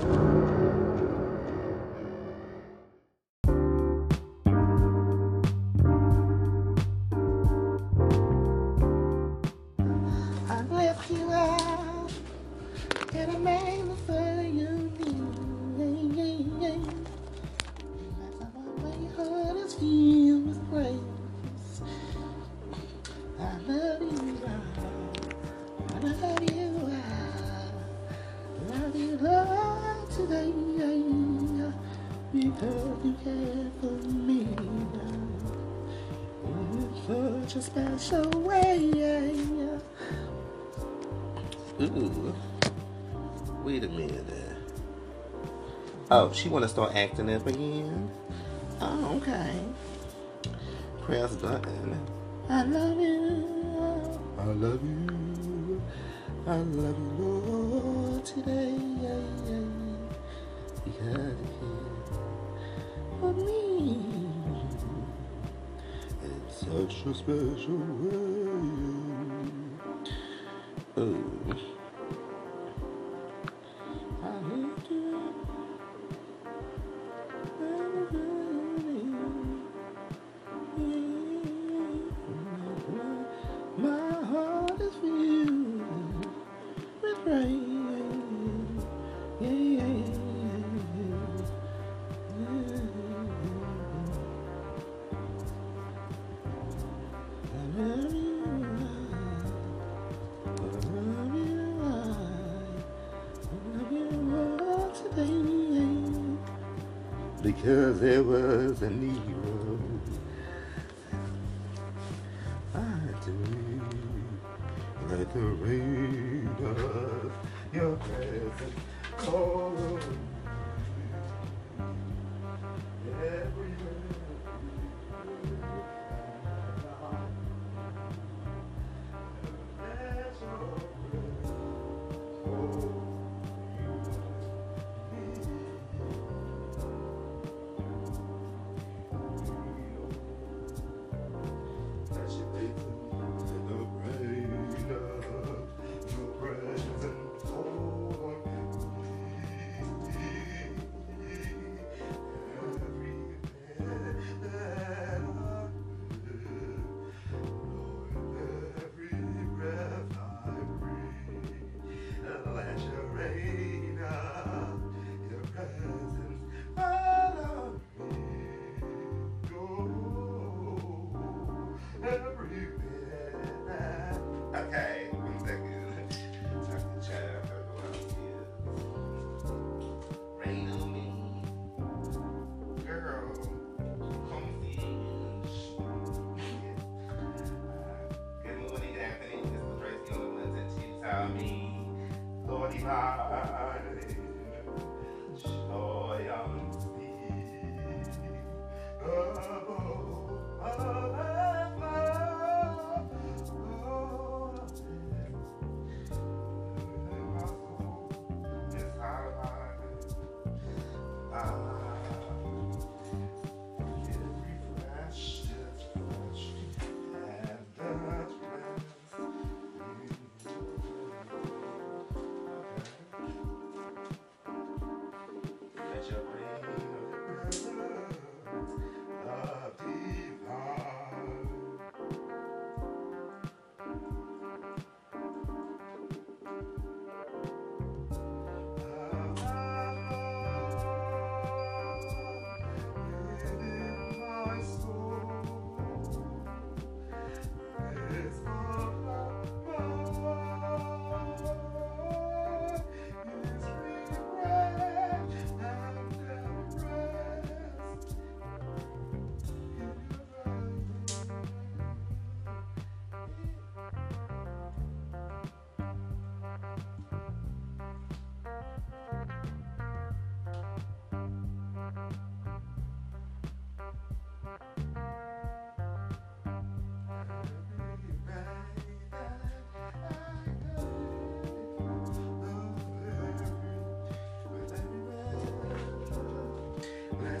you Oh, she want to start acting up again. Oh, okay. Press button. I love you. I love you. I love you, more today. Yeah, yeah. Because for me. In such a special way. Oh. I hate you. 能力。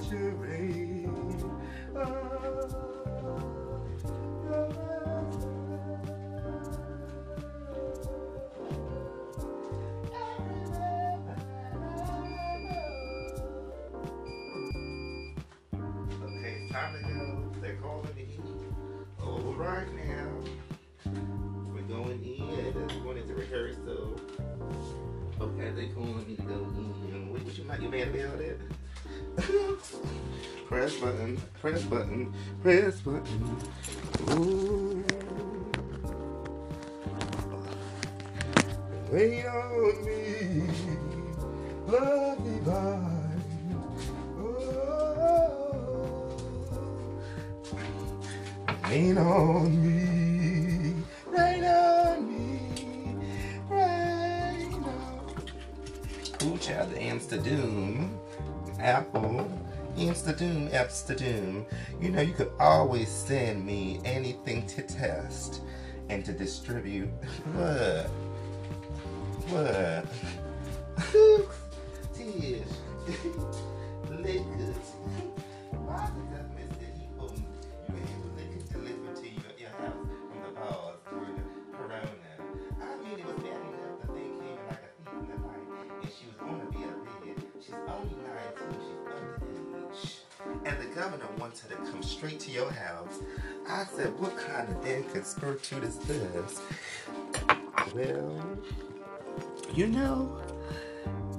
saturate. Oh, oh. right now. We're going in. I just wanted to rehearse, okay, they calling me to go in. What, what you might get mad about that? Press button, press button, press button. Ooh. Wait on me, love divine. Amsterdam, Doom. You know, you could always send me anything to test and to distribute. What? What? governor wanted to come straight to your house. I said, what kind of damn conspiracy is this? Well, you know,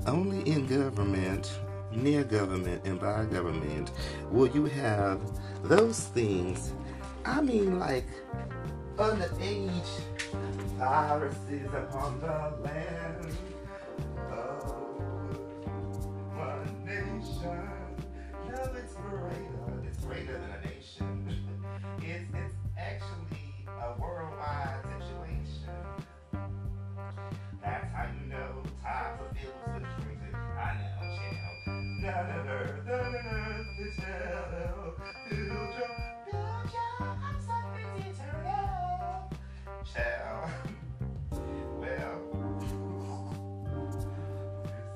only in government, near government, and by government will you have those things. I mean, like underage viruses upon the land Child. Well,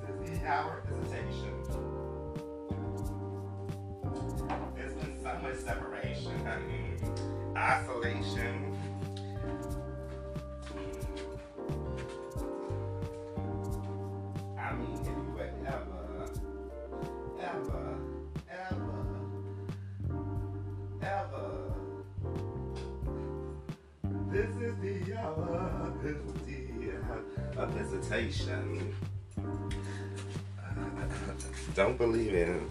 this is the hour of visitation. There's been so much separation, mean, isolation. I mean, if ever, ever, ever, ever, this is the hour, this is the of visitation. Don't believe it.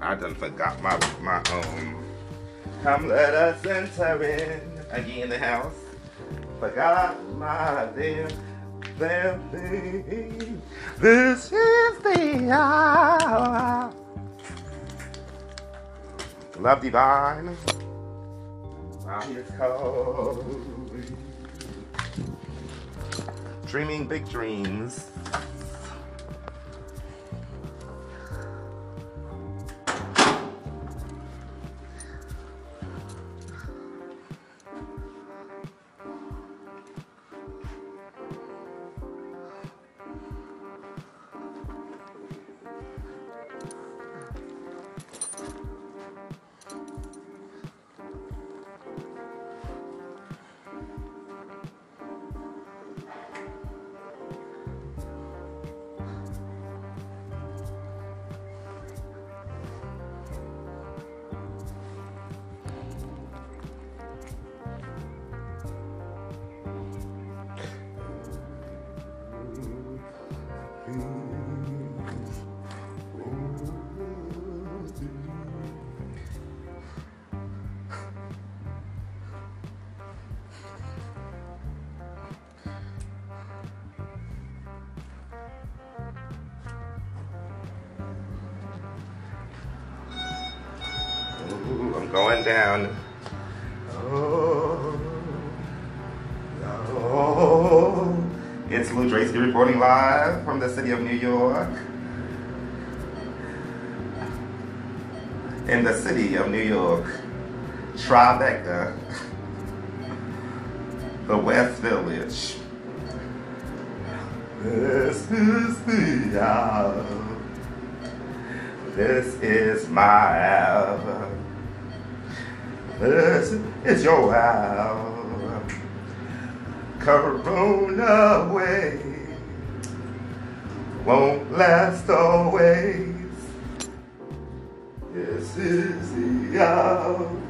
I done forgot my my um. Come let us enter in again the house. Forgot my dear family. This is the hour. Love divine. Out here calling. Dreaming big dreams. Down. Oh, oh. It's Lew Dresky reporting live from the city of New York. In the city of New York, Tribeca, the West Village. This is the hour. This is my hour. This is your hour. Corona way. won't last always. This is the hour.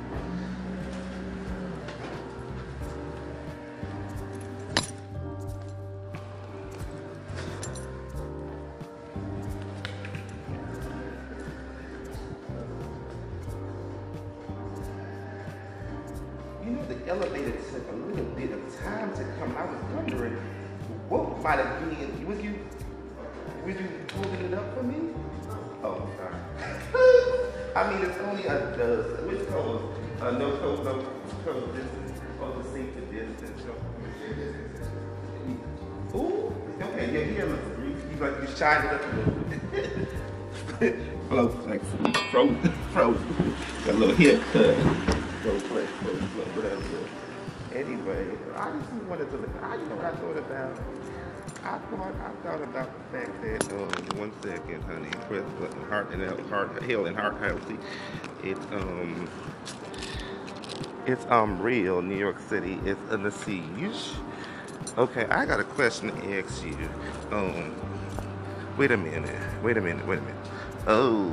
Float like frozen, frozen. Got a little hip cut. Float, float, float, float, whatever. Anyway, I just wanted to. I, you know what I thought about? I thought I thought about the fact that um, one second, honey, press button, heart and heart, health and heart healthy. It's um, it's um real. New York City is in the siege. Okay, I got a question to ask you. Um, wait a minute, wait a minute, wait a minute. Oh,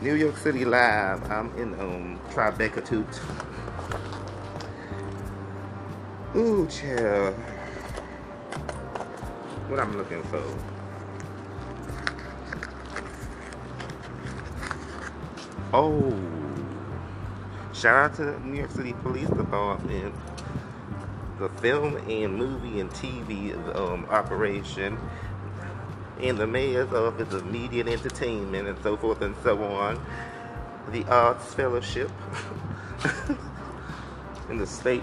New York City live. I'm in um Tribeca Toot. Ooh, child. What I'm looking for. Oh. Shout out to the New York City Police Department. The film and movie and TV um, operation in the mayor's office of media and entertainment and so forth and so on. The Arts Fellowship in the state,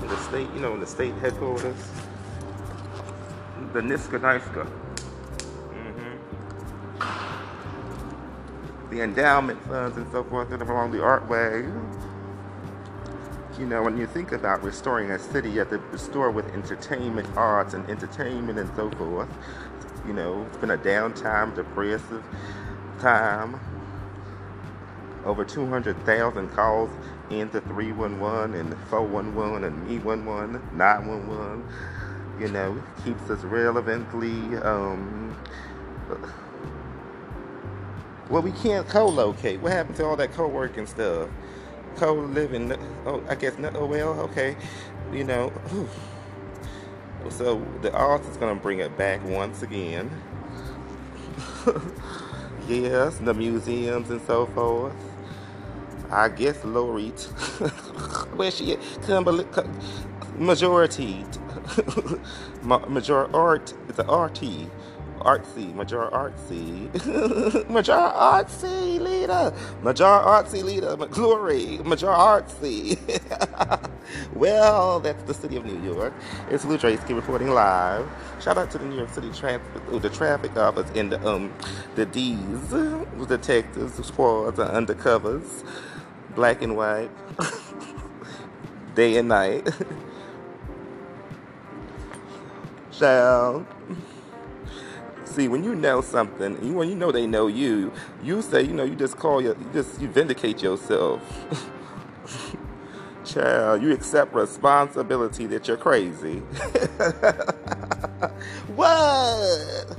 in the state, you know, in the state headquarters, the NYSCA NYSCA. Mm-hmm. The endowment funds and so forth that are along the artway. You know, when you think about restoring a city, you have to restore with entertainment, arts, and entertainment and so forth. You know, it's been a downtime, depressive time. Over 200,000 calls into 311 and 411 and me 11, 911. You know, keeps us relevantly. Um, well, we can't co-locate. What happened to all that co-working stuff? Co-living. Oh, I guess not. Oh well, okay. You know. Whew. So the arts is gonna bring it back once again. yes, the museums and so forth. I guess Lorette. Where she at? Cumberland, majority. Major art. An RT. Artsy. Major artsy. Major artsy leader. Major artsy leader. Glory. Major artsy. well, that's the city of New York. It's Lew Dresky reporting live. Shout out to the New York City traffic, the traffic office and the um the D's, the detectives, the squads, the undercovers, black and white, day and night. Shall. See, when you know something, you when you know they know you, you say, you know, you just call your, you just you vindicate yourself. Child, you accept responsibility that you're crazy. what?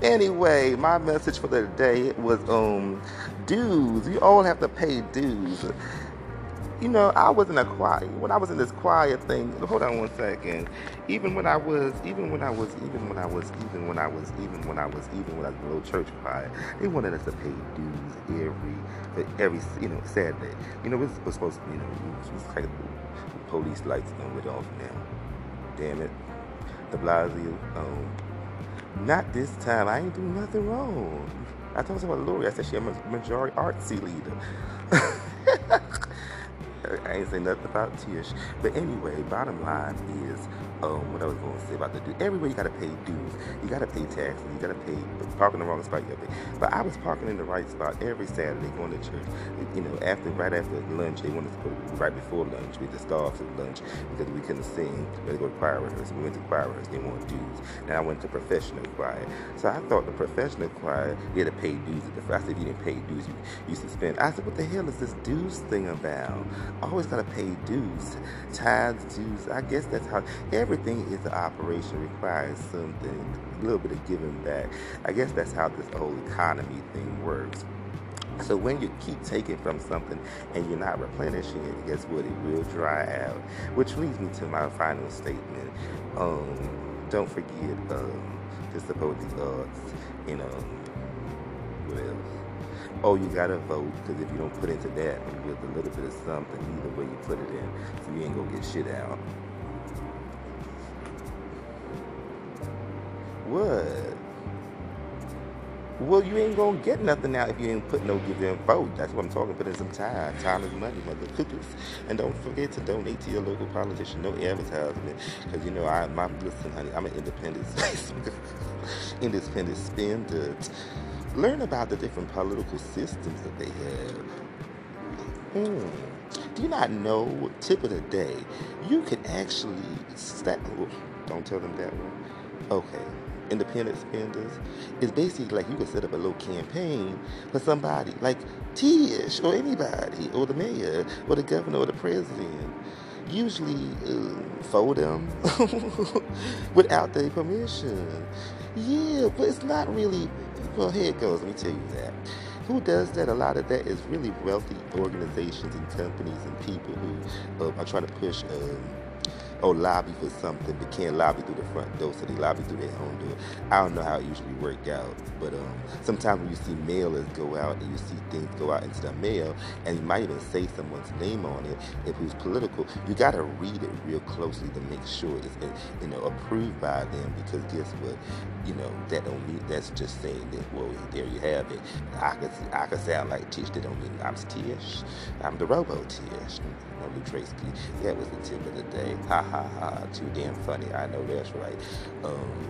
Anyway, my message for the day was um dues. You all have to pay dues. You know, I was in a choir when I was in this choir thing. Hold on one second. Even when I was, even when I was, even when I was, even when I was, even when I was, even when I was in a little church choir, they wanted us to pay dues every, every, you know, Saturday. You know, it was supposed to, you know, it was like the police lights done went off now. Damn it, De Blasio. Um, not this time. I ain't do nothing wrong. I told about Lori. I said she a majority artsy leader. I ain't say nothing about Tish. But anyway, bottom line is, um, what I was going to say about the dues. Everywhere you got to pay dues. You got to pay taxes. You got to pay parking in the wrong spot. You got to pay. But I was parking in the right spot every Saturday going to church. You know, after right after lunch, they wanted to go right before lunch. We just started at lunch because we couldn't sing. We had to go to choir rehearsal. We went to choir rehearsal. They wanted dues. Now I went to professional choir. So I thought the professional choir, you had to pay dues. I said, if you didn't pay dues, you, you suspend. I said, what the hell is this dues thing about? always gotta pay dues, tithes, dues. I guess that's how everything is an operation requires something, a little bit of giving back. I guess that's how this whole economy thing works. So when you keep taking from something and you're not replenishing it, guess what? It will dry out. Which leads me to my final statement. Um, don't forget um, to support the arts. You know, well, oh, you gotta vote because if you don't put into that with a little bit of something, either way you put it in, so you ain't gonna get shit out. Well, you ain't gonna get nothing out if you ain't put no give them vote. That's what I'm talking. Put in some time. Time is money, mother. And don't forget to donate to your local politician. No advertisement, because you know I, my listen, honey. I'm an independent, independent spender. Learn about the different political systems that they have. Hmm. Do you not know? Tip of the day. You can actually. Sta- don't tell them that one. Okay independent spenders It's basically like you can set up a little campaign for somebody like Tish or anybody or the mayor or the governor or the president. Usually uh, for them without their permission. Yeah, but it's not really. Well, here it goes. Let me tell you that. Who does that? A lot of that is really wealthy organizations and companies and people who uh, are trying to push. Um, or lobby for something but can't lobby through the front door, so they lobby through their own door. I don't know how it usually work out, but um, sometimes when you see mailers go out and you see things go out into the mail, and you might even say someone's name on it, if who's political, you got to read it real closely to make sure it's you know approved by them. Because guess what, you know that don't mean that's just saying that. Well, there you have it. I could I could sound like Tish. That don't mean I'm Tish. I'm the Robo Tish. Tracy. That was the tip of the day. Ha ha ha, too damn funny. I know that's right. Um,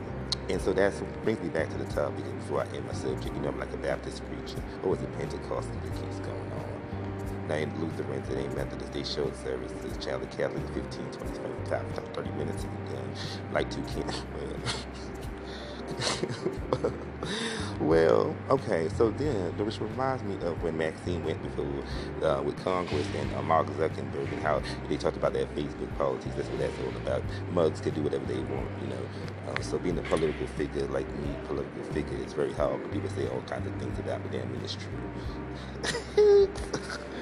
and so that brings me back to the topic before I end my subject. You know, I'm like a Baptist preacher, or was it Pentecostal that keeps going on? Now, ain't Lutherans, it ain't Methodist. They show services. Chandler Catholic, 15, 25, 30 minutes and done. Like two kids. well, okay, so then, which reminds me of when Maxine went before uh, with Congress and uh, Mark Zuckerberg and how they talked about their Facebook politics. That's what that's all about. Mugs could do whatever they want, you know. Uh, so being a political figure like me, political figure, is very hard. When people say all kinds of things about me, that mean it's true.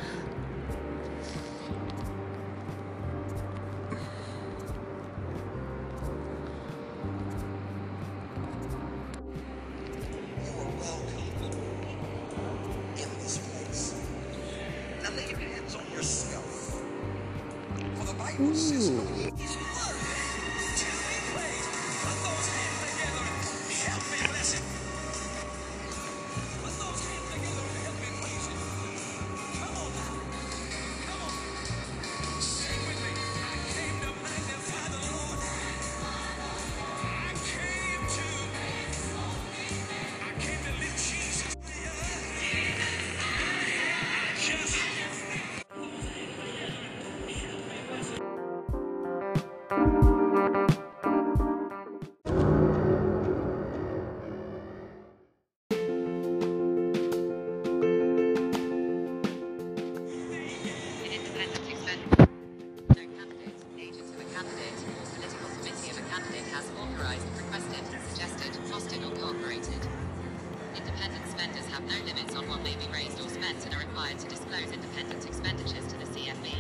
required to disclose independent expenditures to the CFE.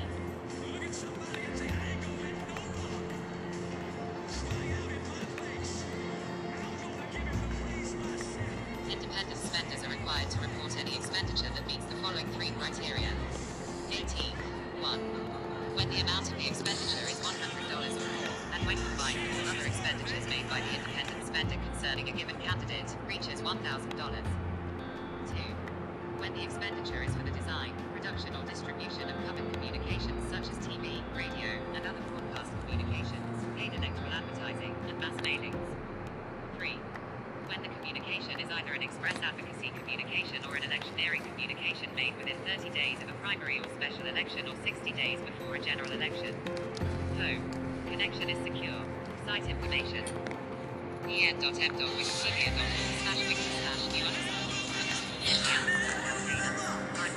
Independent spenders are required to report any expenditure that meets the following three criteria. 18. 1. When the amount of the expenditure is $100 or more, and when combined with all other expenditures made by the independent spender concerning a given candidate, reaches $1,000. The expenditure is for the design, production or distribution of public communications such as TV, radio, and other broadcast communications, paid electoral advertising, and mass mailings. 3. When the communication is either an express advocacy communication or an electioneering communication made within 30 days of a primary or special election or 60 days before a general election. Home. Connection is secure. Site information. en.m.wikipedia.org slash wiki slash news underscore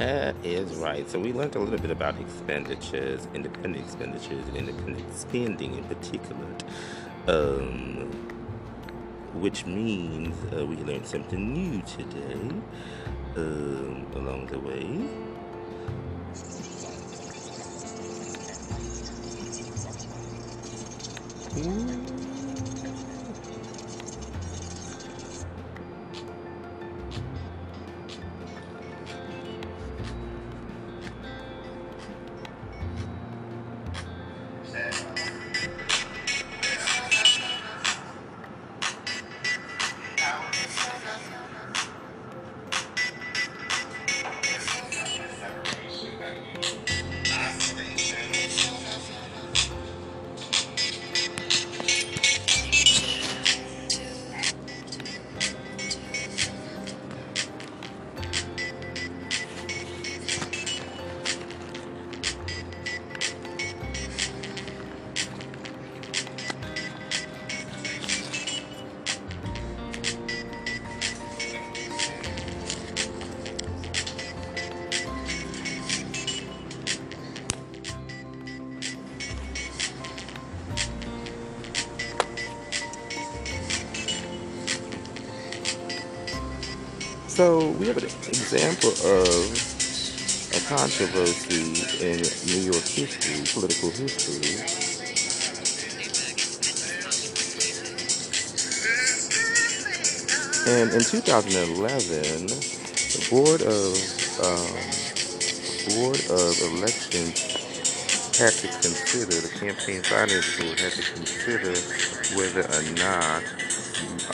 That is right. So we learned a little bit about expenditures, independent expenditures, and independent spending in particular, um, which means uh, we learned something new today um, along the way. So we have an example of a controversy in New York history, political history. And in 2011, the board of um, board of elections had to consider the campaign finance board had to consider whether or not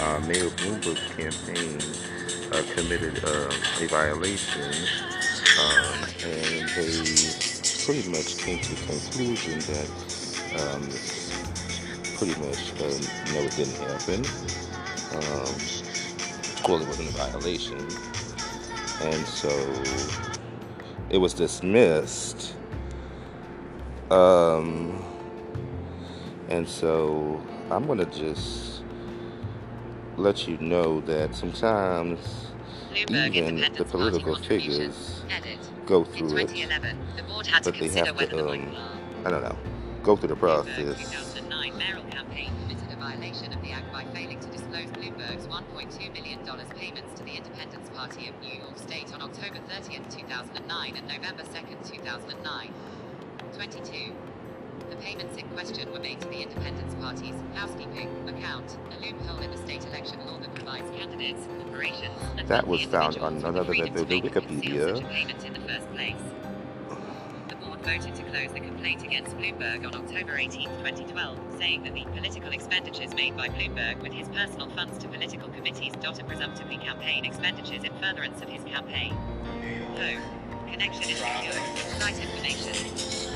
uh, Mayor Bloomberg's campaign uh, committed uh, a violation, um, and they pretty much came to the conclusion that um, pretty much uh, no, it didn't happen. Um, well, it wasn't a violation, and so it was dismissed. Um, and so I'm gonna just let you know that sometimes Bloomberg even the political figures go through it, but they have to, um, I don't know, go through the process. 2009 mayoral campaign committed a violation of the act by failing to disclose Bloomberg's $1.2 million payments to the Independence Party of New York State on October 30th, 2009 and November 2nd, 2009. 22. Payments in question were made to the Independence Party's housekeeping account, a loophole in the state election law that provides candidates, corporations, and that was found on none other than the, Wikipedia. In the first place. The board voted to close the complaint against Bloomberg on October 18, 2012, saying that the political expenditures made by Bloomberg with his personal funds to political committees dot are presumptively campaign expenditures in furtherance of his campaign. Home. Connection is secured. Site information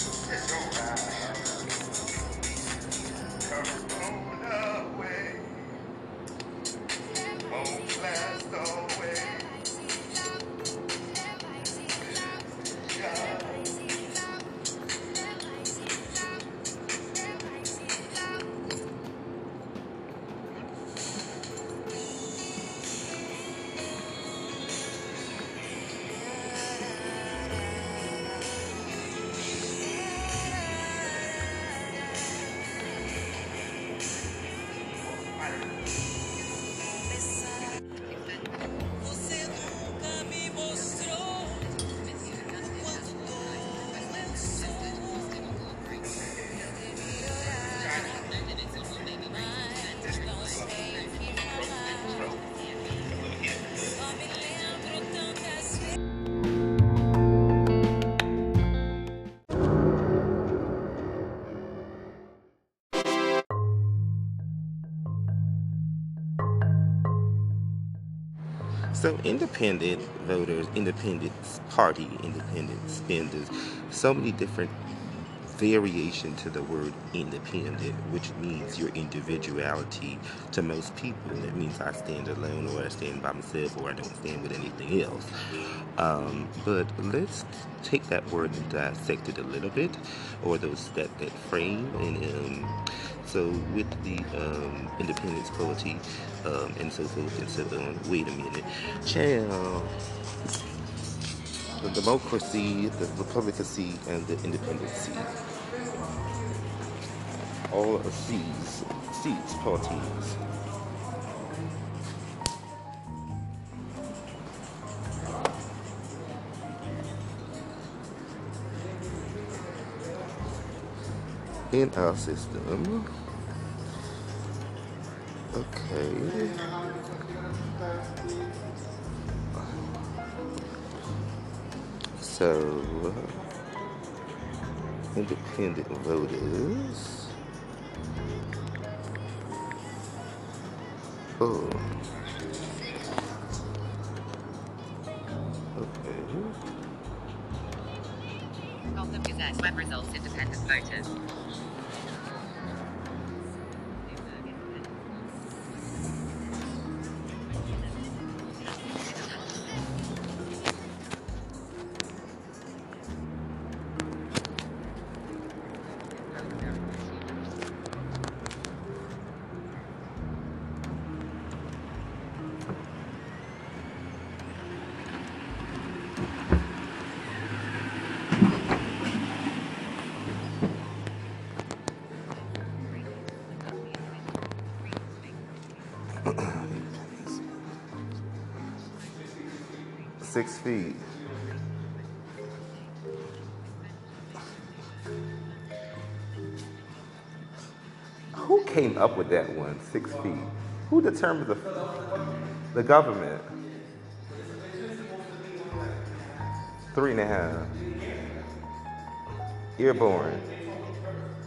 So independent voters, independent party, independent spenders, so many different variation to the word independent, which means your individuality to most people. It means I stand alone or I stand by myself or I don't stand with anything else. Um, but let's take that word and dissect it a little bit, or those that, that frame. And um, so with the um, independence quality um, and so forth and so on, wait a minute. Child the democracy, the republicancy, and the independency. All are seats, seats parties. In our system. Okay. So, uh, independent voters. Oh. Six feet. Who came up with that one? Six feet. Who determined the the government? Three and a half. Airborne.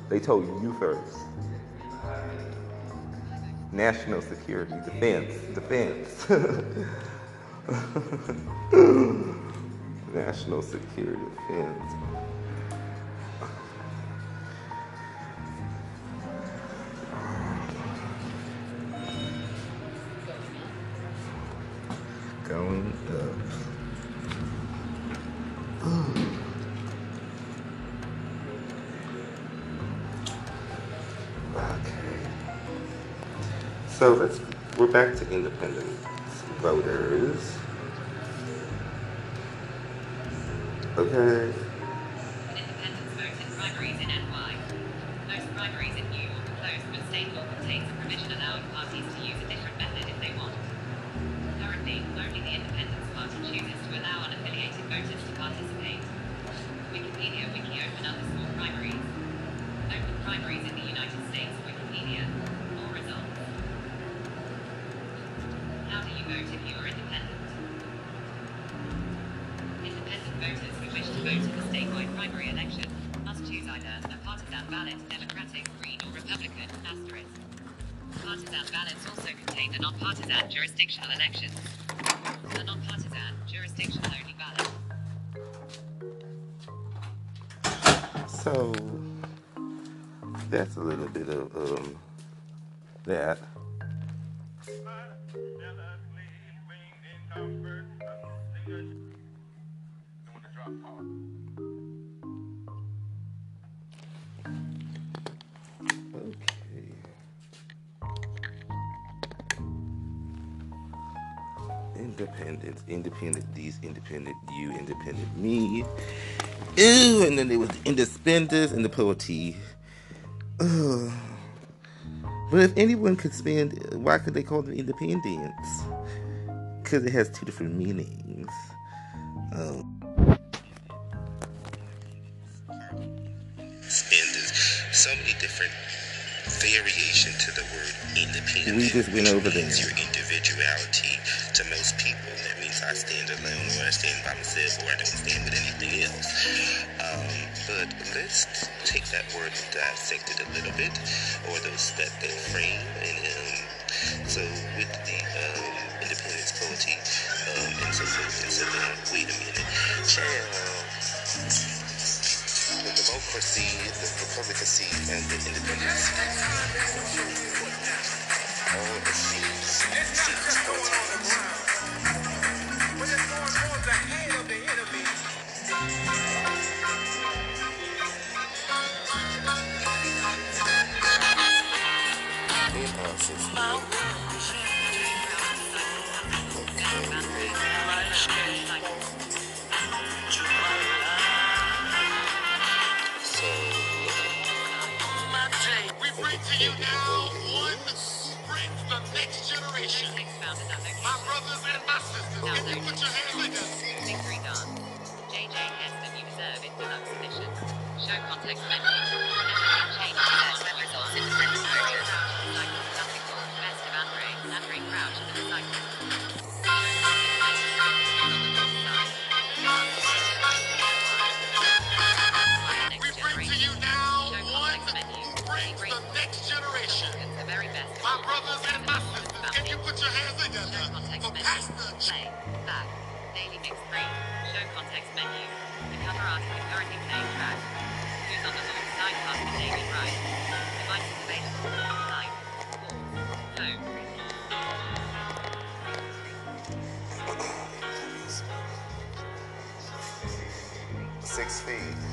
They told you first. National security, defense, defense. National security, defense. Going up. Okay. So let's we're back to independent voters. Okay. Primaries in the United States Wikipedia. More results. How do you vote if you are independent? Independent voters who wish to vote in the statewide primary election must choose either a partisan ballot, Democratic, Green, or Republican, asterisk. Partisan ballots also contain the nonpartisan jurisdictional elections. The nonpartisan, only ballot. So that's a little bit of um that. Independent, these independent, you independent, me. Ooh, and then there was the independence and the poverty. Ugh. But if anyone could spend, why could they call them independence? Because it has two different meanings. Um, so many different variation to the word independent. We just went over there. your individuality to most people. That means I stand alone or I stand by myself or I don't stand with anything else. Um, but let's take that word and dissect it a little bit, or those that, that frame. And um, so with the um, independence quality um, and so forth and so on, wait a minute. Child. Democracy, the republicancy, and the independence. All the seeds, sisters, you put your hands together? Victory Dance. JJ Hairston, you deserve it. Deluxe edition. Show context menu. National change best results in the second photo. Recycle classic. Best of Andre. Andraé Crouch and the Disciples. We bring to you now one brings the next generation. The very best. of My brothers and my sisters, can you put your hands together for. Pastor Play. Show context menu. The cover art the currently playing track. On the Lord's side Pastor David Wright. Available. Home. six feet.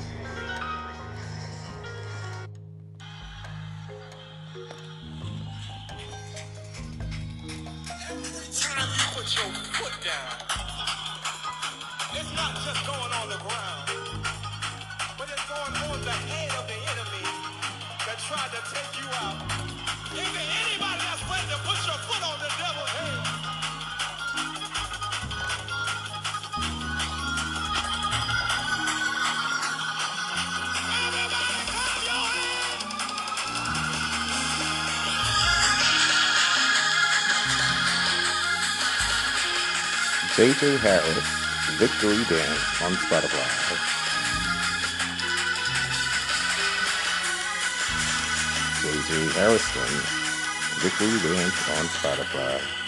JJ Harris, Victory Dance on Spotify. JJ Harrison, Victory Dance on Spotify.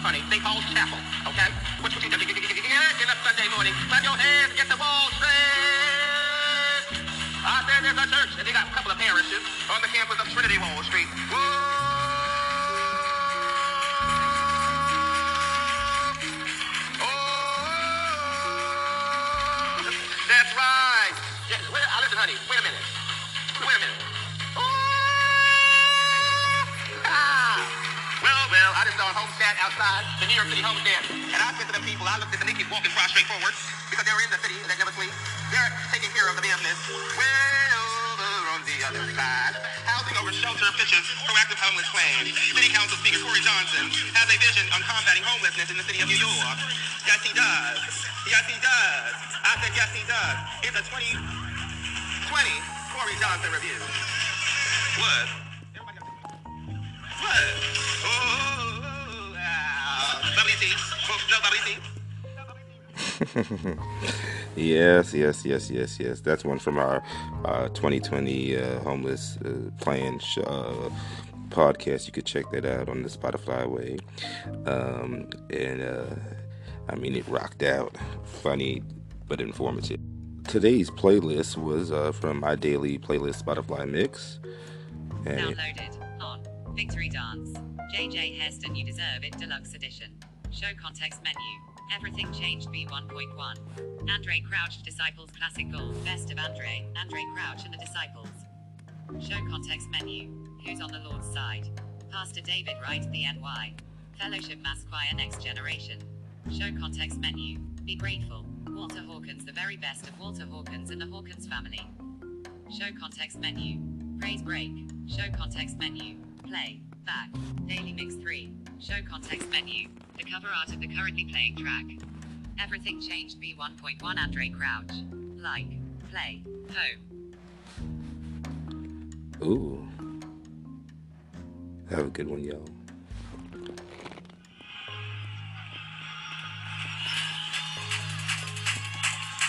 Honey. St. Paul's Chapel, okay? What you get up Sunday morning? Clap your hands, get the ball straight. I said there's a church, and they got a couple of parishes on the campus of Trinity Wall Street. Whoa! Saw a homestead outside the New York City homestead, and I said to them people, I looked at they keep walking prostrate forward because they're in the city, they never sleep. They're taking care of the business. Way over on the other side. Housing over shelter pitches proactive homeless plan. City Council Speaker Corey Johnson has a vision on combating homelessness in the city of New York. Yes, he does. Yes, he does. I said, yes, he does. It's a 2020 Corey Johnson review. What? Yes, yes, yes, yes, yes. That's one from our uh, 2020 uh, homeless uh, plan sh- uh, podcast. You could check that out on the Spotify way. Um, and uh, I mean, it rocked out. Funny, but informative. Today's playlist was uh, from my daily playlist Spotify mix. And Downloaded Victory Dance. JJ Hairston, you deserve it. Deluxe edition. Show context menu. Everything changed B1.1. Andraé Crouch, Disciples Classic Gold. Best of Andre. Andraé Crouch and the Disciples. Show context menu. Who's on the Lord's side? Pastor David Wright, the NY. Fellowship Mass Choir Next Generation. Show context menu. Be grateful. Walter Hawkins, the very best of Walter Hawkins and the Hawkins family. Show context menu. Praise break. Show context menu. Play. Back. Daily Mix 3. Show context menu. The cover art of the currently playing track. Everything changed B1.1 Andraé Crouch. Like. Play. Home. Ooh. Have a good one, y'all.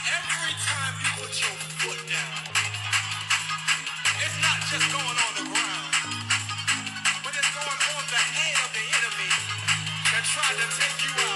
Every time you put your foot down, it's not just going to take you out.